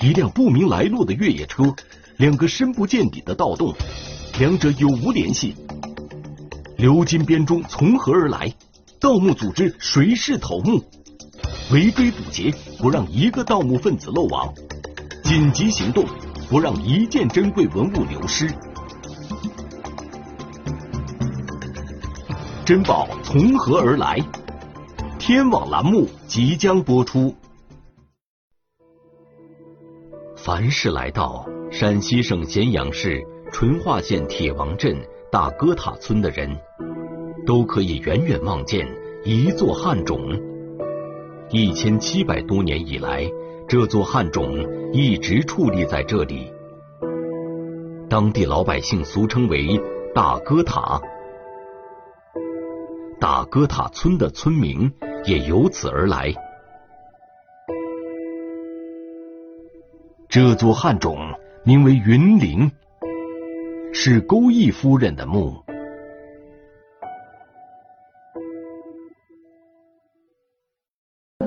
一辆不明来路的越野车，两个深不见底的盗洞，两者有无联系？鎏金编钟从何而来？盗墓组织谁是头目？围追堵截，不让一个盗墓分子漏网；紧急行动，不让一件珍贵文物流失。珍宝从何而来？天网栏目即将播出。凡是来到陕西省咸阳市淳化县铁王镇大哥塔村的人，都可以远远望见一座汉冢。一千七百多年以来，这座汉冢一直矗立在这里，当地老百姓俗称为大哥塔。大哥塔村的村名也由此而来。这座汉冢名为云陵，是钩弋夫人的墓。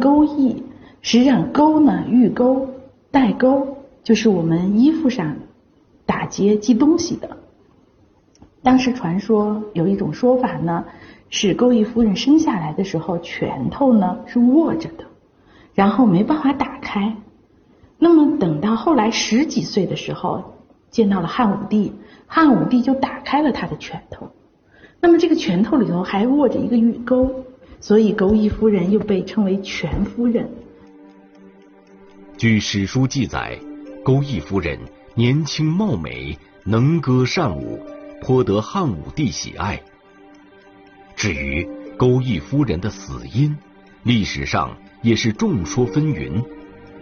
钩弋，实际上钩呢，玉钩、带钩，就是我们衣服上打结系东西的。当时传说有一种说法呢。是钩弋夫人生下来的时候，拳头呢是握着的，然后没办法打开。那么等到后来十几岁的时候，见到了汉武帝，汉武帝就打开了他的拳头。那么这个拳头里头还握着一个玉钩，所以钩弋夫人又被称为拳夫人。据史书记载，钩弋夫人年轻貌美，能歌善舞，颇得汉武帝喜爱。至于钩弋夫人的死因，历史上也是众说纷纭，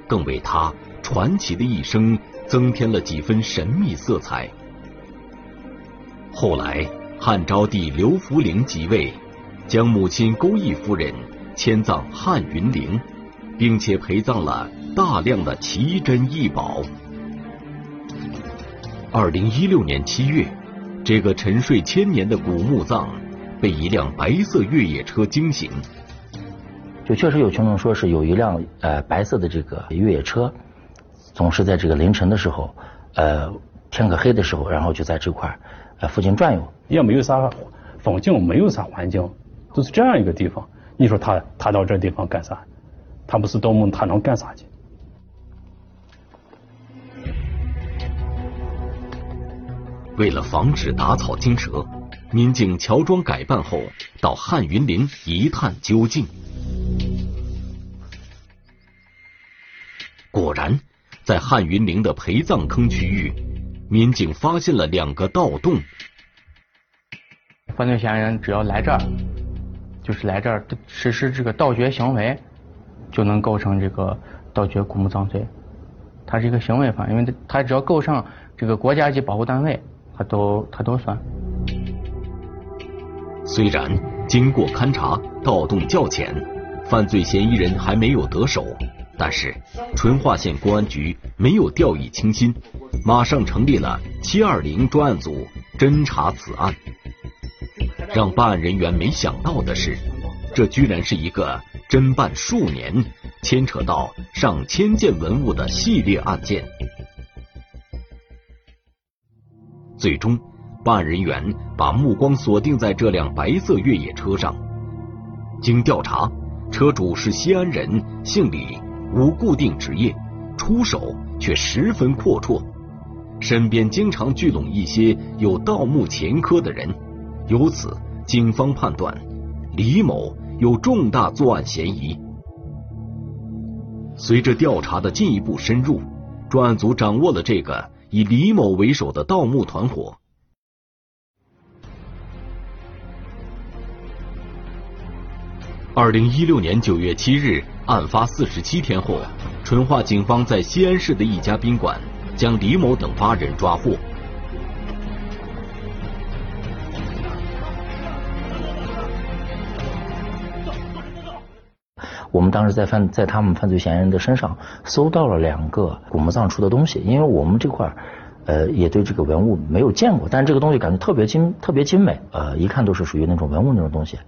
更为她传奇的一生增添了几分神秘色彩。后来汉昭帝刘弗陵即位，将母亲钩弋夫人迁葬汉云陵，并且陪葬了大量的奇珍异宝。二零一六年七月，这个沉睡千年的古墓葬。被一辆白色越野车惊醒，就确实有群众说是有一辆呃白色的这个越野车，总是在这个凌晨的时候，呃天可黑的时候，然后就在这块呃附近转悠，也没有啥风景，没有啥环境，就是这样一个地方。你说他他到这地方干啥？他不是盗墓，他能干啥去？为了防止打草惊蛇。民警乔装改扮后，到汉云林一探究竟。果然，在汉云陵的陪葬坑区域，民警发现了两个盗洞。犯罪嫌疑人只要来这儿，就是来这儿实施这个盗掘行为，就能构成这个盗掘古墓葬罪。他是一个行为犯，因为他他只要构上这个国家级保护单位，他都他都算。虽然经过勘查，盗洞较浅，犯罪嫌疑人还没有得手，但是淳化县公安局没有掉以轻心，马上成立了七二零专案组侦查此案。让办案人员没想到的是，这居然是一个侦办数年、牵扯到上千件文物的系列案件，最终。办案人员把目光锁定在这辆白色越野车上。经调查，车主是西安人，姓李，无固定职业，出手却十分阔绰，身边经常聚拢一些有盗墓前科的人。由此，警方判断李某有重大作案嫌疑。随着调查的进一步深入，专案组掌握了这个以李某为首的盗墓团伙。二零一六年九月七日，案发四十七天后，淳化警方在西安市的一家宾馆将李某等八人抓获。我们当时在犯在他们犯罪嫌疑人的身上搜到了两个古墓葬出的东西，因为我们这块呃也对这个文物没有见过，但是这个东西感觉特别精特别精美，呃一看都是属于那种文物那种东西。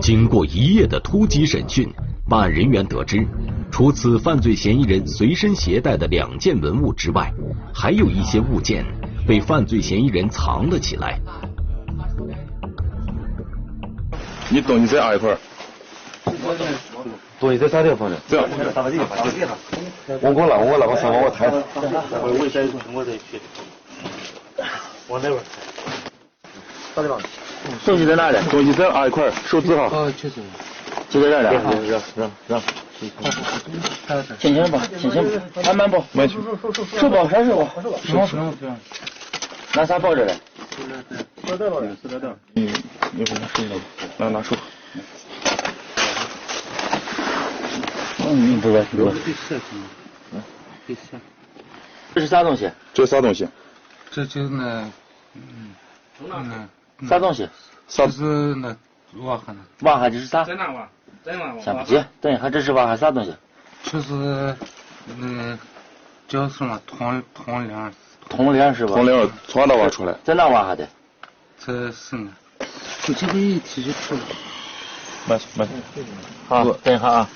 经过一夜的突击审讯，办案人员得知，除此犯罪嫌疑人随身携带的两件文物之外，还有一些物件被犯罪嫌疑人藏了起来。你东西在哪一块？东西在啥地方呢？这样。我过来，我那个上往我抬。我我再我再去。往那边。啥地方？东西在哪里？东西在哪一块？手指哈。哦，就是。就在这儿让让让让。轻轻吧，轻轻，慢慢抱，没去。手抱还是手抱？手手这样。拿啥抱着嘞？塑料袋吧，塑料袋。你你给我收了，拿拿手。嗯，不是不是。这是啥东西？这是啥东西？这就是那，嗯，嗯，啥东西？啥？是那挖哈呢？挖哈这是啥？在哪挖？在哪挖？先不急，等一下，这是挖哈啥东西？就是那叫什么铜铜铃？铜铃是吧？铜铃从哪挖出来？在哪挖哈的？这是呢。就这个一提就出来。慢去慢去。好，等一下啊。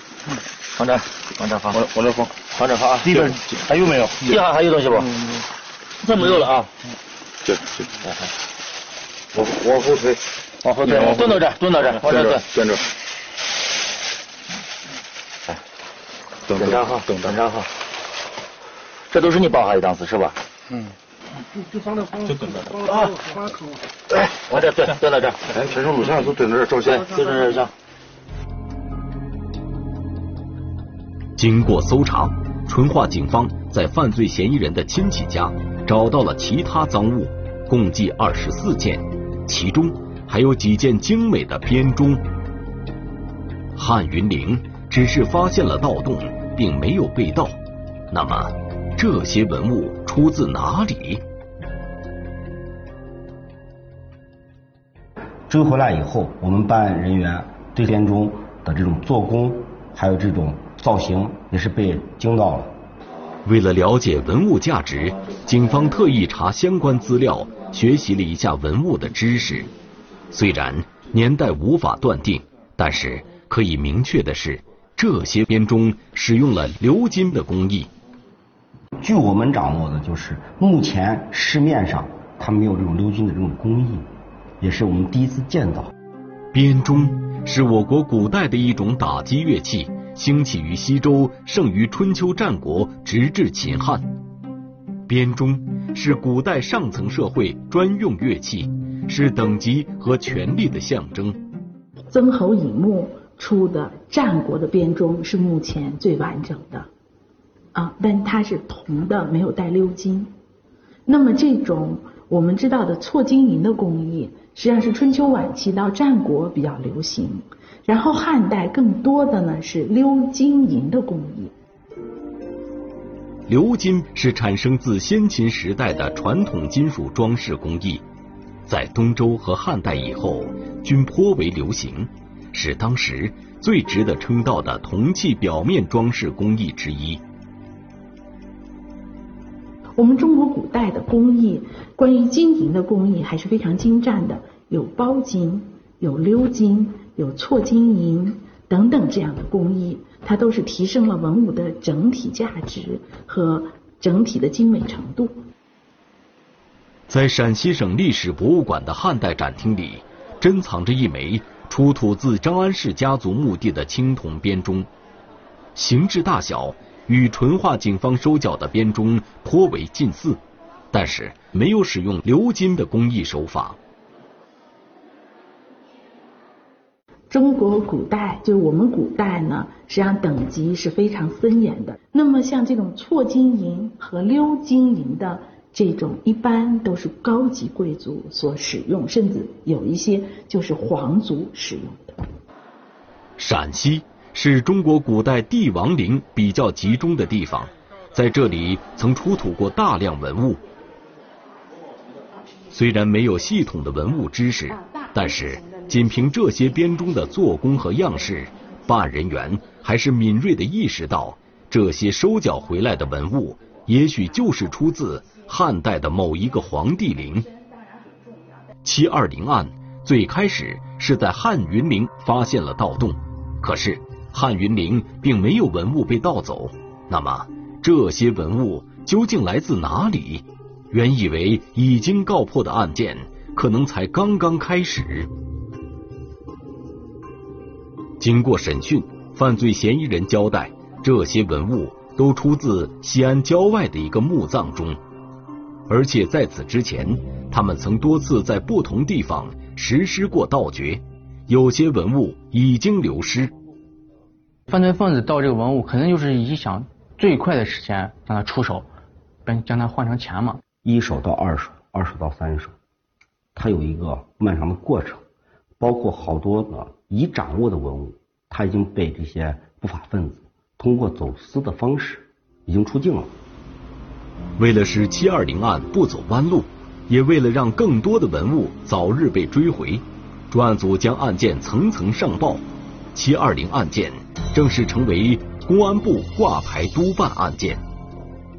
放这，放这放。往往这放。往这放啊。里边还有没有？地下还有东西不？这没有了啊。这这。往往后推，往后推，蹲到这，蹲到这，往这蹲，蹲着。哎，等等着哈，等等着哈。这都是你包下的档次是吧？嗯。就就放那放。就蹲着。啊。哎，往这蹲，蹲到这。哎，全程录像就蹲这照相。就在这照。经过搜查，淳化警方在犯罪嫌疑人的亲戚家找到了其他赃物，共计二十四件，其中还有几件精美的编钟。汉云陵只是发现了盗洞，并没有被盗。那么，这些文物出自哪里？追回来以后，我们办案人员对编钟的这种做工，还有这种造型，也是被惊到了。为了了解文物价值，警方特意查相关资料，学习了一下文物的知识。虽然年代无法断定，但是可以明确的是，这些编钟使用了鎏金的工艺。据我们掌握的，就是目前市面上它没有这种鎏金的这种工艺，也是我们第一次见到。编钟是我国古代的一种打击乐器。兴起于西周，盛于春秋战国，直至秦汉。编钟是古代上层社会专用乐器，是等级和权力的象征。曾侯乙墓出的战国的编钟是目前最完整的，啊，但它是铜的，没有带鎏金。那么这种我们知道的错金银的工艺，实际上是春秋晚期到战国比较流行。然后汉代更多的呢是鎏金银的工艺。鎏金是产生自先秦时代的传统金属装饰工艺，在东周和汉代以后均颇为流行，是当时最值得称道的铜器表面装饰工艺之一。我们中国古代的工艺，关于金银的工艺还是非常精湛的，有包金，有鎏金。有错金银等等这样的工艺，它都是提升了文物的整体价值和整体的精美程度。在陕西省历史博物馆的汉代展厅里，珍藏着一枚出土自张安氏家族墓地的青铜编钟，形制大小与淳化警方收缴的编钟颇为近似，但是没有使用鎏金的工艺手法。中国古代就是我们古代呢，实际上等级是非常森严的。那么像这种错金银和鎏金银的这种，一般都是高级贵族所使用，甚至有一些就是皇族使用的。陕西是中国古代帝王陵比较集中的地方，在这里曾出土过大量文物。虽然没有系统的文物知识，但是。仅凭这些编钟的做工和样式，办案人员还是敏锐地意识到，这些收缴回来的文物，也许就是出自汉代的某一个皇帝陵。七二零案最开始是在汉云陵发现了盗洞，可是汉云陵并没有文物被盗走，那么这些文物究竟来自哪里？原以为已经告破的案件，可能才刚刚开始。经过审讯，犯罪嫌疑人交代，这些文物都出自西安郊外的一个墓葬中，而且在此之前，他们曾多次在不同地方实施过盗掘，有些文物已经流失。犯罪分子盗这个文物，肯定就是以想最快的时间让他出手，并将它换成钱嘛。一手到二手，二手到三手，它有一个漫长的过程，包括好多呢已掌握的文物，它已经被这些不法分子通过走私的方式已经出境了。为了使七二零案不走弯路，也为了让更多的文物早日被追回，专案组将案件层层上报。七二零案件正式成为公安部挂牌督办案件。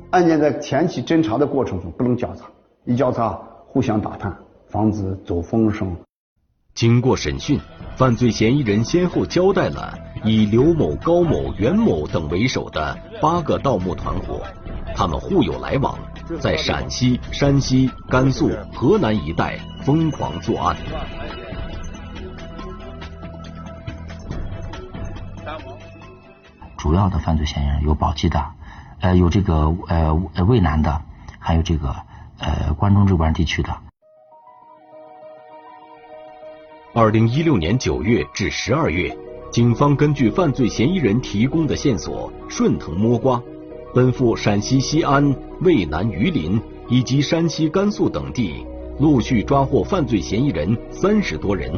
案件在前期侦查的过程中不能交叉，一交叉互相打探，防止走风声。经过审讯，犯罪嫌疑人先后交代了以刘某、高某、袁某等为首的八个盗墓团伙，他们互有来往，在陕西、山西、甘肃、河南一带疯狂作案。主要的犯罪嫌疑人有宝鸡的。呃，有这个呃渭南的，还有这个呃关中这边地区的。二零一六年九月至十二月，警方根据犯罪嫌疑人提供的线索，顺藤摸瓜，奔赴陕西西安、渭南榆林以及山西、甘肃等地，陆续抓获犯罪嫌疑人三十多人，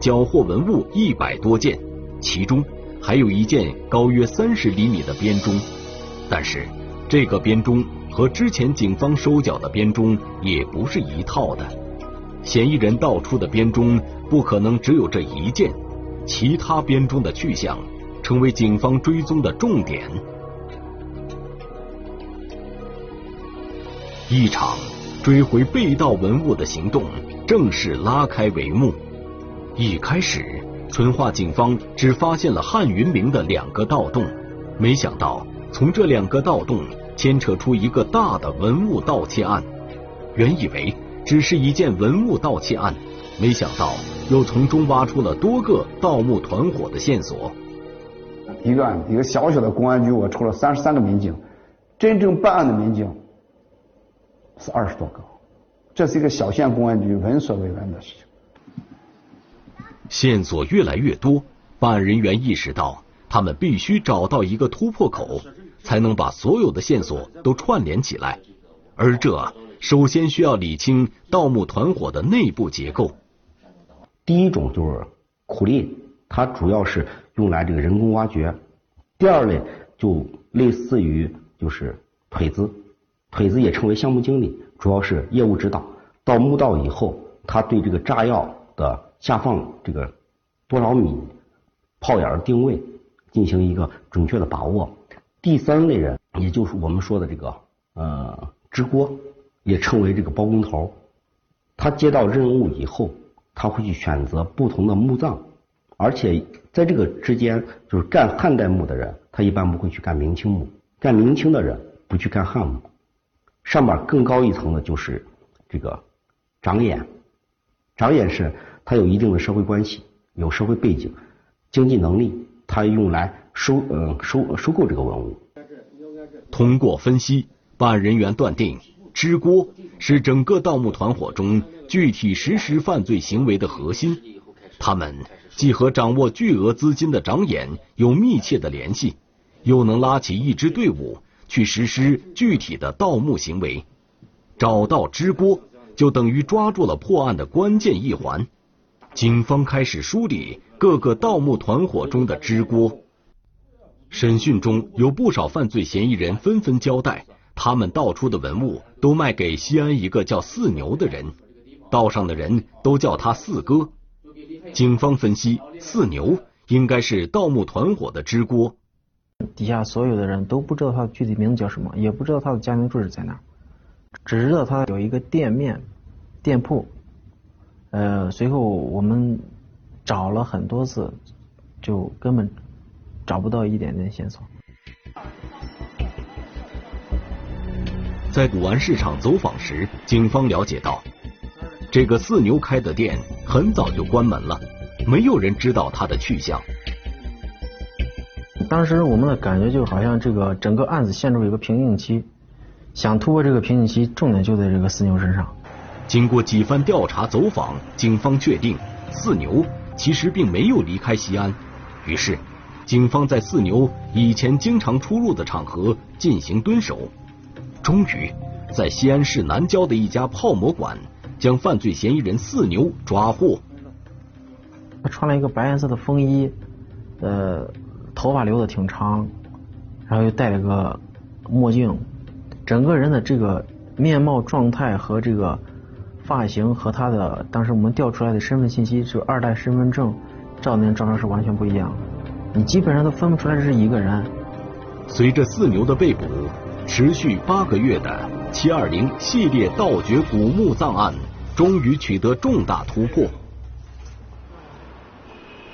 缴获文物一百多件，其中还有一件高约三十厘米的编钟。但是，这个编钟和之前警方收缴的编钟也不是一套的。嫌疑人盗出的编钟不可能只有这一件，其他编钟的去向成为警方追踪的重点。一场追回被盗文物的行动正式拉开帷幕。一开始，淳化警方只发现了汉云陵的两个盗洞，没想到。从这两个盗洞牵扯出一个大的文物盗窃案，原以为只是一件文物盗窃案，没想到又从中挖出了多个盗墓团伙的线索。一个案，一个小小的公安局，我出了三十三个民警，真正办案的民警是二十多个，这是一个小县公安局闻所未闻的事情。线索越来越多，办案人员意识到，他们必须找到一个突破口。才能把所有的线索都串联起来，而这首先需要理清盗墓团伙的内部结构。第一种就是苦力，它主要是用来这个人工挖掘；第二类就类似于就是腿子，腿子也称为项目经理，主要是业务指导。到墓道以后，他对这个炸药的下放这个多少米、炮眼定位进行一个准确的把握。第三类人，也就是我们说的这个呃支锅，也称为这个包工头。他接到任务以后，他会去选择不同的墓葬，而且在这个之间，就是干汉代墓的人，他一般不会去干明清墓；干明清的人不去干汉墓。上面更高一层的就是这个长眼，长眼是他有一定的社会关系，有社会背景，经济能力，他用来。收呃收收购这个文物。通过分析，办案人员断定，支锅是整个盗墓团伙中具体实施犯罪行为的核心。他们既和掌握巨额资金的长眼有密切的联系，又能拉起一支队伍去实施具体的盗墓行为。找到支锅，就等于抓住了破案的关键一环。警方开始梳理各个盗墓团伙中的支锅。审讯中有不少犯罪嫌疑人纷纷交代，他们盗出的文物都卖给西安一个叫四牛的人，道上的人都叫他四哥。警方分析，四牛应该是盗墓团伙的支锅。底下所有的人都不知道他的具体名字叫什么，也不知道他的家庭住址在哪，只知道他有一个店面、店铺。呃，随后我们找了很多次，就根本。找不到一点点线索。在古玩市场走访时，警方了解到，这个四牛开的店很早就关门了，没有人知道它的去向。当时我们的感觉就好像这个整个案子陷入一个瓶颈期，想突破这个瓶颈期，重点就在这个四牛身上。经过几番调查走访，警方确定四牛其实并没有离开西安，于是，警方在四牛以前经常出入的场合进行蹲守。终于，在西安市南郊的一家泡馍馆，将犯罪嫌疑人四牛抓获。他穿了一个白颜色的风衣，呃，头发留的挺长，然后又戴了个墨镜，整个人的这个面貌状态和这个发型和他的当时我们调出来的身份信息，就二代身份证照那张照片是完全不一样，你基本上都分不出来这是一个人。随着四牛的被捕。持续八个月的“七二零”系列盗掘古墓葬案终于取得重大突破。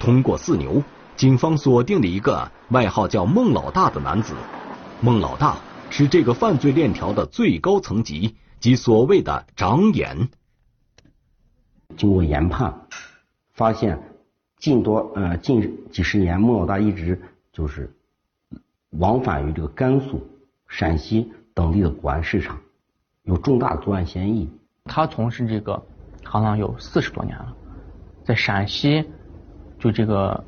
通过四牛，警方锁定了一个外号叫“孟老大”的男子。孟老大是这个犯罪链条的最高层级，即所谓的长眼。经过研判，发现近多呃近几十年，孟老大一直就是往返于这个甘肃。陕西等地的古玩市场有重大的作案嫌疑。他从事这个行当有四十多年了，在陕西就这个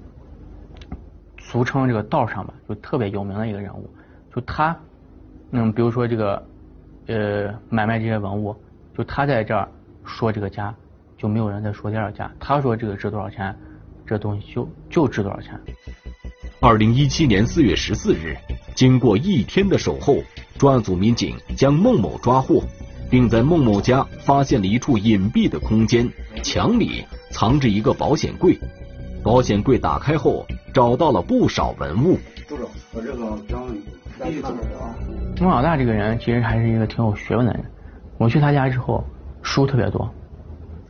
俗称这个道上吧，就特别有名的一个人物。就他，嗯，比如说这个呃买卖这些文物，就他在这儿说这个价，就没有人再说第二价。他说这个值多少钱，这东西就就值多少钱。二零一七年四月十四日。经过一天的守候，专案组民警将孟某抓获，并在孟某家发现了一处隐蔽的空间，墙里藏着一个保险柜。保险柜打开后，找到了不少文物。孟老大这个人其实还是一个挺有学问的人。我去他家之后，书特别多，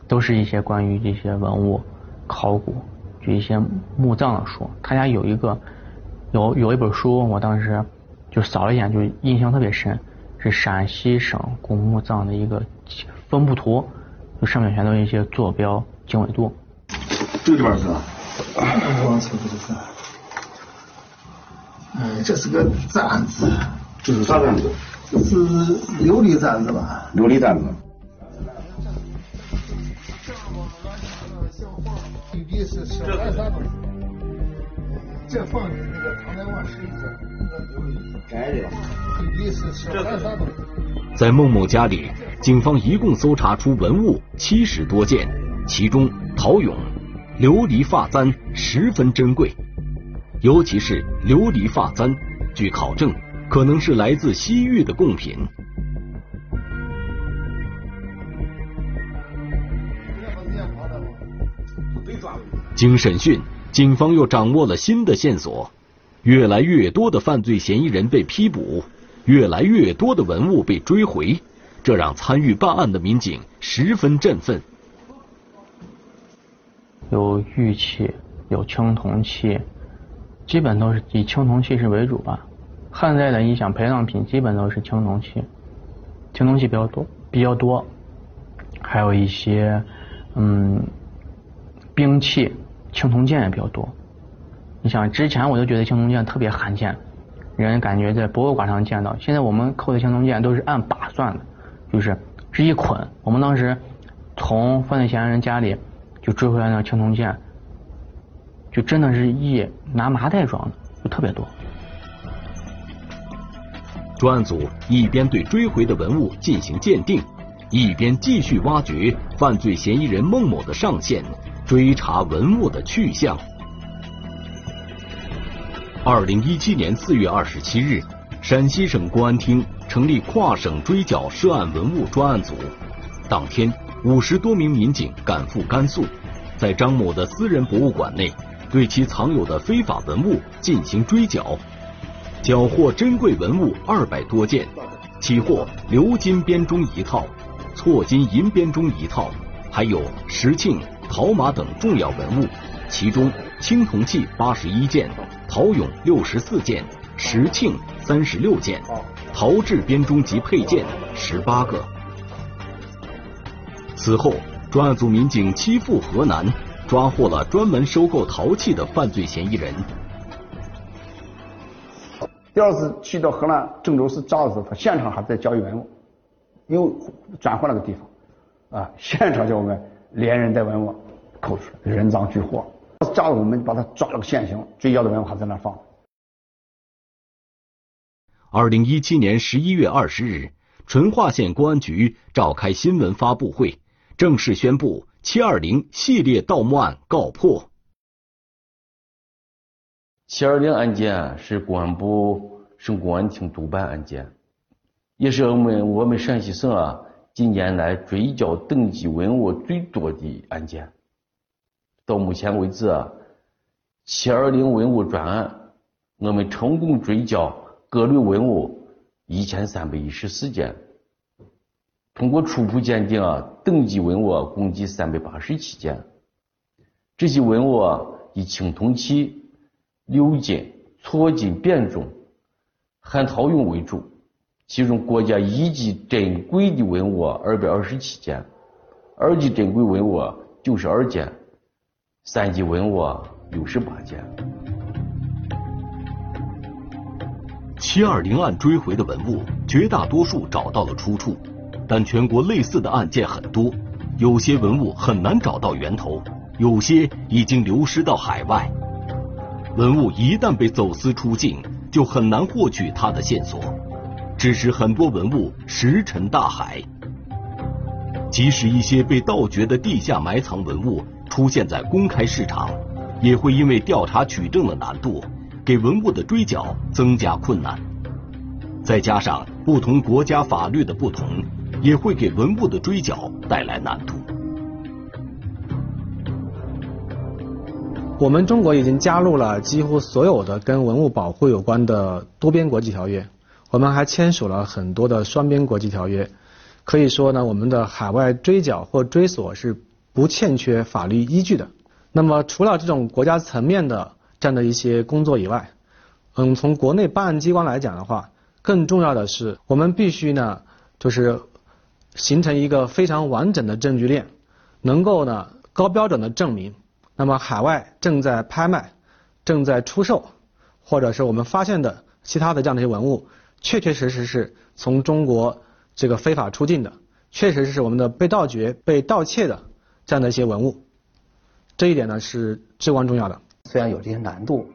都是一些关于这些文物考古，就一些墓葬的书。他家有一个。有有一本书，我当时就扫了一眼，就印象特别深，是陕西省古墓葬的一个分布图，就上面全都是一些坐标、经纬度。这个地方是吧？我操，这是。哎，这是个簪子。这是啥簪子？这是琉璃簪子吧？琉璃簪子。这放的那个唐代王是一个琉璃，白的，地是小干啥东在孟某家里，警方一共搜查出文物七十多件，其中陶俑、琉璃发簪十分珍贵，尤其是琉璃发簪，据考证，可能是来自西域的贡品。经审讯。警方又掌握了新的线索，越来越多的犯罪嫌疑人被批捕，越来越多的文物被追回，这让参与办案的民警十分振奋。有玉器，有青铜器，基本都是以青铜器是为主吧。汉代的音响陪葬品基本都是青铜器，青铜器比较多，比较多，还有一些嗯兵器。青铜剑也比较多，你想之前我就觉得青铜剑特别罕见，人感觉在博物馆上见到。现在我们扣的青铜剑都是按把算的，就是是一捆。我们当时从犯罪嫌疑人家里就追回来那青铜剑，就真的是一拿麻袋装的，就特别多。专案组一边对追回的文物进行鉴定，一边继续挖掘犯罪嫌疑人孟某的上线。追查文物的去向。二零一七年四月二十七日，陕西省公安厅成立跨省追缴涉案文物专案组。当天，五十多名民警赶赴甘肃，在张某的私人博物馆内，对其藏有的非法文物进行追缴，缴获珍贵文物二百多件，起获鎏金编钟一套，错金银编钟一套，还有石磬。陶马等重要文物，其中青铜器八十一件，陶俑六十四件，石磬三十六件，陶制编钟及配件十八个。此后，专案组民警七赴河南，抓获了专门收购陶器的犯罪嫌疑人。第二次去到河南郑州市抓的时候，他现场还在交易文物，因为转换了个地方，啊，现场叫我们连人带文物扣出来，人赃俱获。抓我们把他抓了个现行，追缴的文物还在那放。二零一七年十一月二十日，淳化县公安局召开新闻发布会，正式宣布“七二零”系列盗墓案告破。七二零案件是公安部省公安厅督办案件，也是我们我们陕西省啊近年来追缴等级文物最多的案件。到目前为止啊，七二零文物专案，我们成功追缴各类文物一千三百一十四件，通过初步鉴定啊，等级文物共计三百八十七件，这些文物啊以青铜器。鎏金、错金、扁钟、汉陶俑为主，其中国家一级珍贵的文物二百二十七件，二级珍贵文物九十二件，三级文物六十八件。七二零案追回的文物绝大多数找到了出处，但全国类似的案件很多，有些文物很难找到源头，有些已经流失到海外。文物一旦被走私出境，就很难获取它的线索，致使很多文物石沉大海。即使一些被盗掘的地下埋藏文物出现在公开市场，也会因为调查取证的难度，给文物的追缴增加困难。再加上不同国家法律的不同，也会给文物的追缴带来难度。我们中国已经加入了几乎所有的跟文物保护有关的多边国际条约，我们还签署了很多的双边国际条约。可以说呢，我们的海外追缴或追索是不欠缺法律依据的。那么，除了这种国家层面的这样的一些工作以外，嗯，从国内办案机关来讲的话，更重要的是，我们必须呢，就是形成一个非常完整的证据链，能够呢高标准的证明。那么，海外正在拍卖、正在出售，或者是我们发现的其他的这样的一些文物，确确实实是从中国这个非法出境的，确实是我们的被盗掘、被盗窃的这样的一些文物。这一点呢是至关重要的。虽然有这些难度，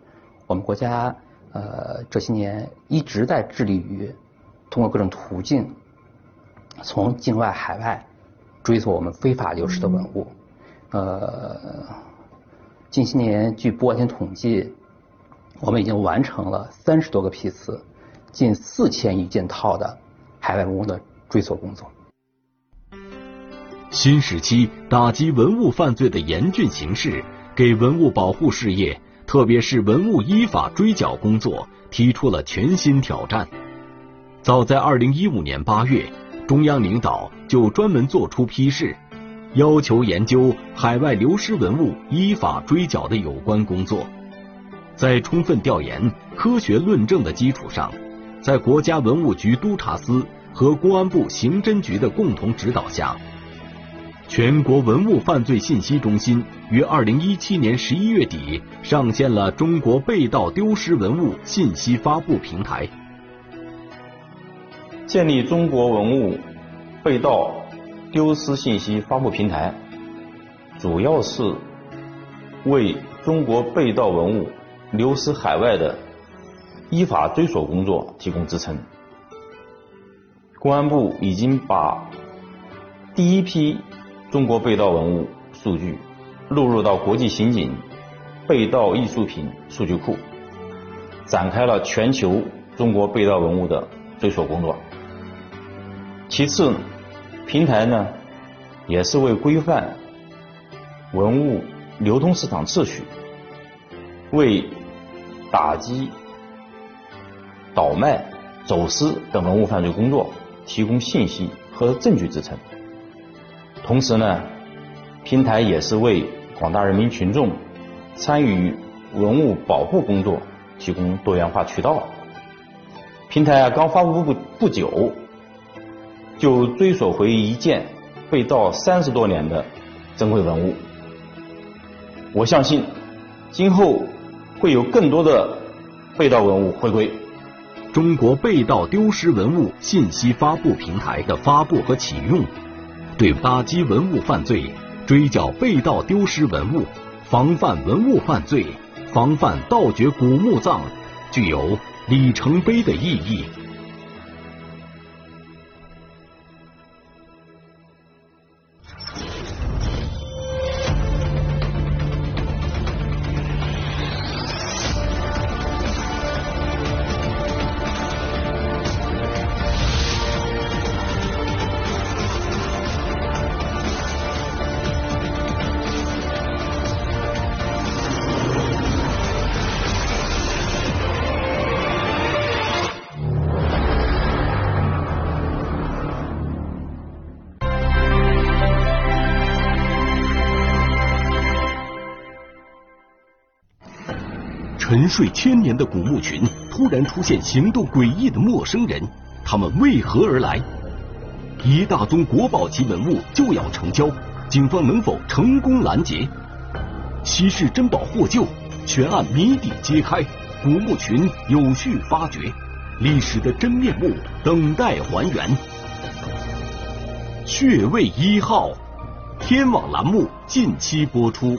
我们国家呃这些年一直在致力于通过各种途径，从境外、海外追索我们非法流失的文物，呃。近些年，据不完全统计，我们已经完成了三十多个批次、近四千余件套的海外文物的追索工作。新时期打击文物犯罪的严峻形势，给文物保护事业，特别是文物依法追缴工作提出了全新挑战。早在二零一五年八月，中央领导就专门作出批示。要求研究海外流失文物依法追缴的有关工作，在充分调研、科学论证的基础上，在国家文物局督察司和公安部刑侦局的共同指导下，全国文物犯罪信息中心于二零一七年十一月底上线了中国被盗丢失文物信息发布平台，建立中国文物被盗。丢失信息发布平台，主要是为中国被盗文物流失海外的依法追索工作提供支撑。公安部已经把第一批中国被盗文物数据录入到国际刑警被盗艺术品数据库，展开了全球中国被盗文物的追索工作。其次。平台呢，也是为规范文物流通市场秩序，为打击倒卖、走私等文物犯罪工作提供信息和证据支撑。同时呢，平台也是为广大人民群众参与文物保护工作提供多元化渠道。平台啊刚发布不不久，就追索回一件被盗三十多年的珍贵文物。我相信，今后会有更多的被盗文物回归。中国被盗丢失文物信息发布平台的发布和启用，对打击文物犯罪、追缴被盗丢失文物、防范文物犯罪、防范盗掘古墓葬，具有里程碑的意义。睡千年的古墓群突然出现行动诡异的陌生人，他们为何而来？一大宗国宝级文物就要成交，警方能否成功拦截？稀世珍宝获救，全案谜底揭开，古墓群有序发掘，历史的真面目等待还原。血位一号，天网栏目近期播出。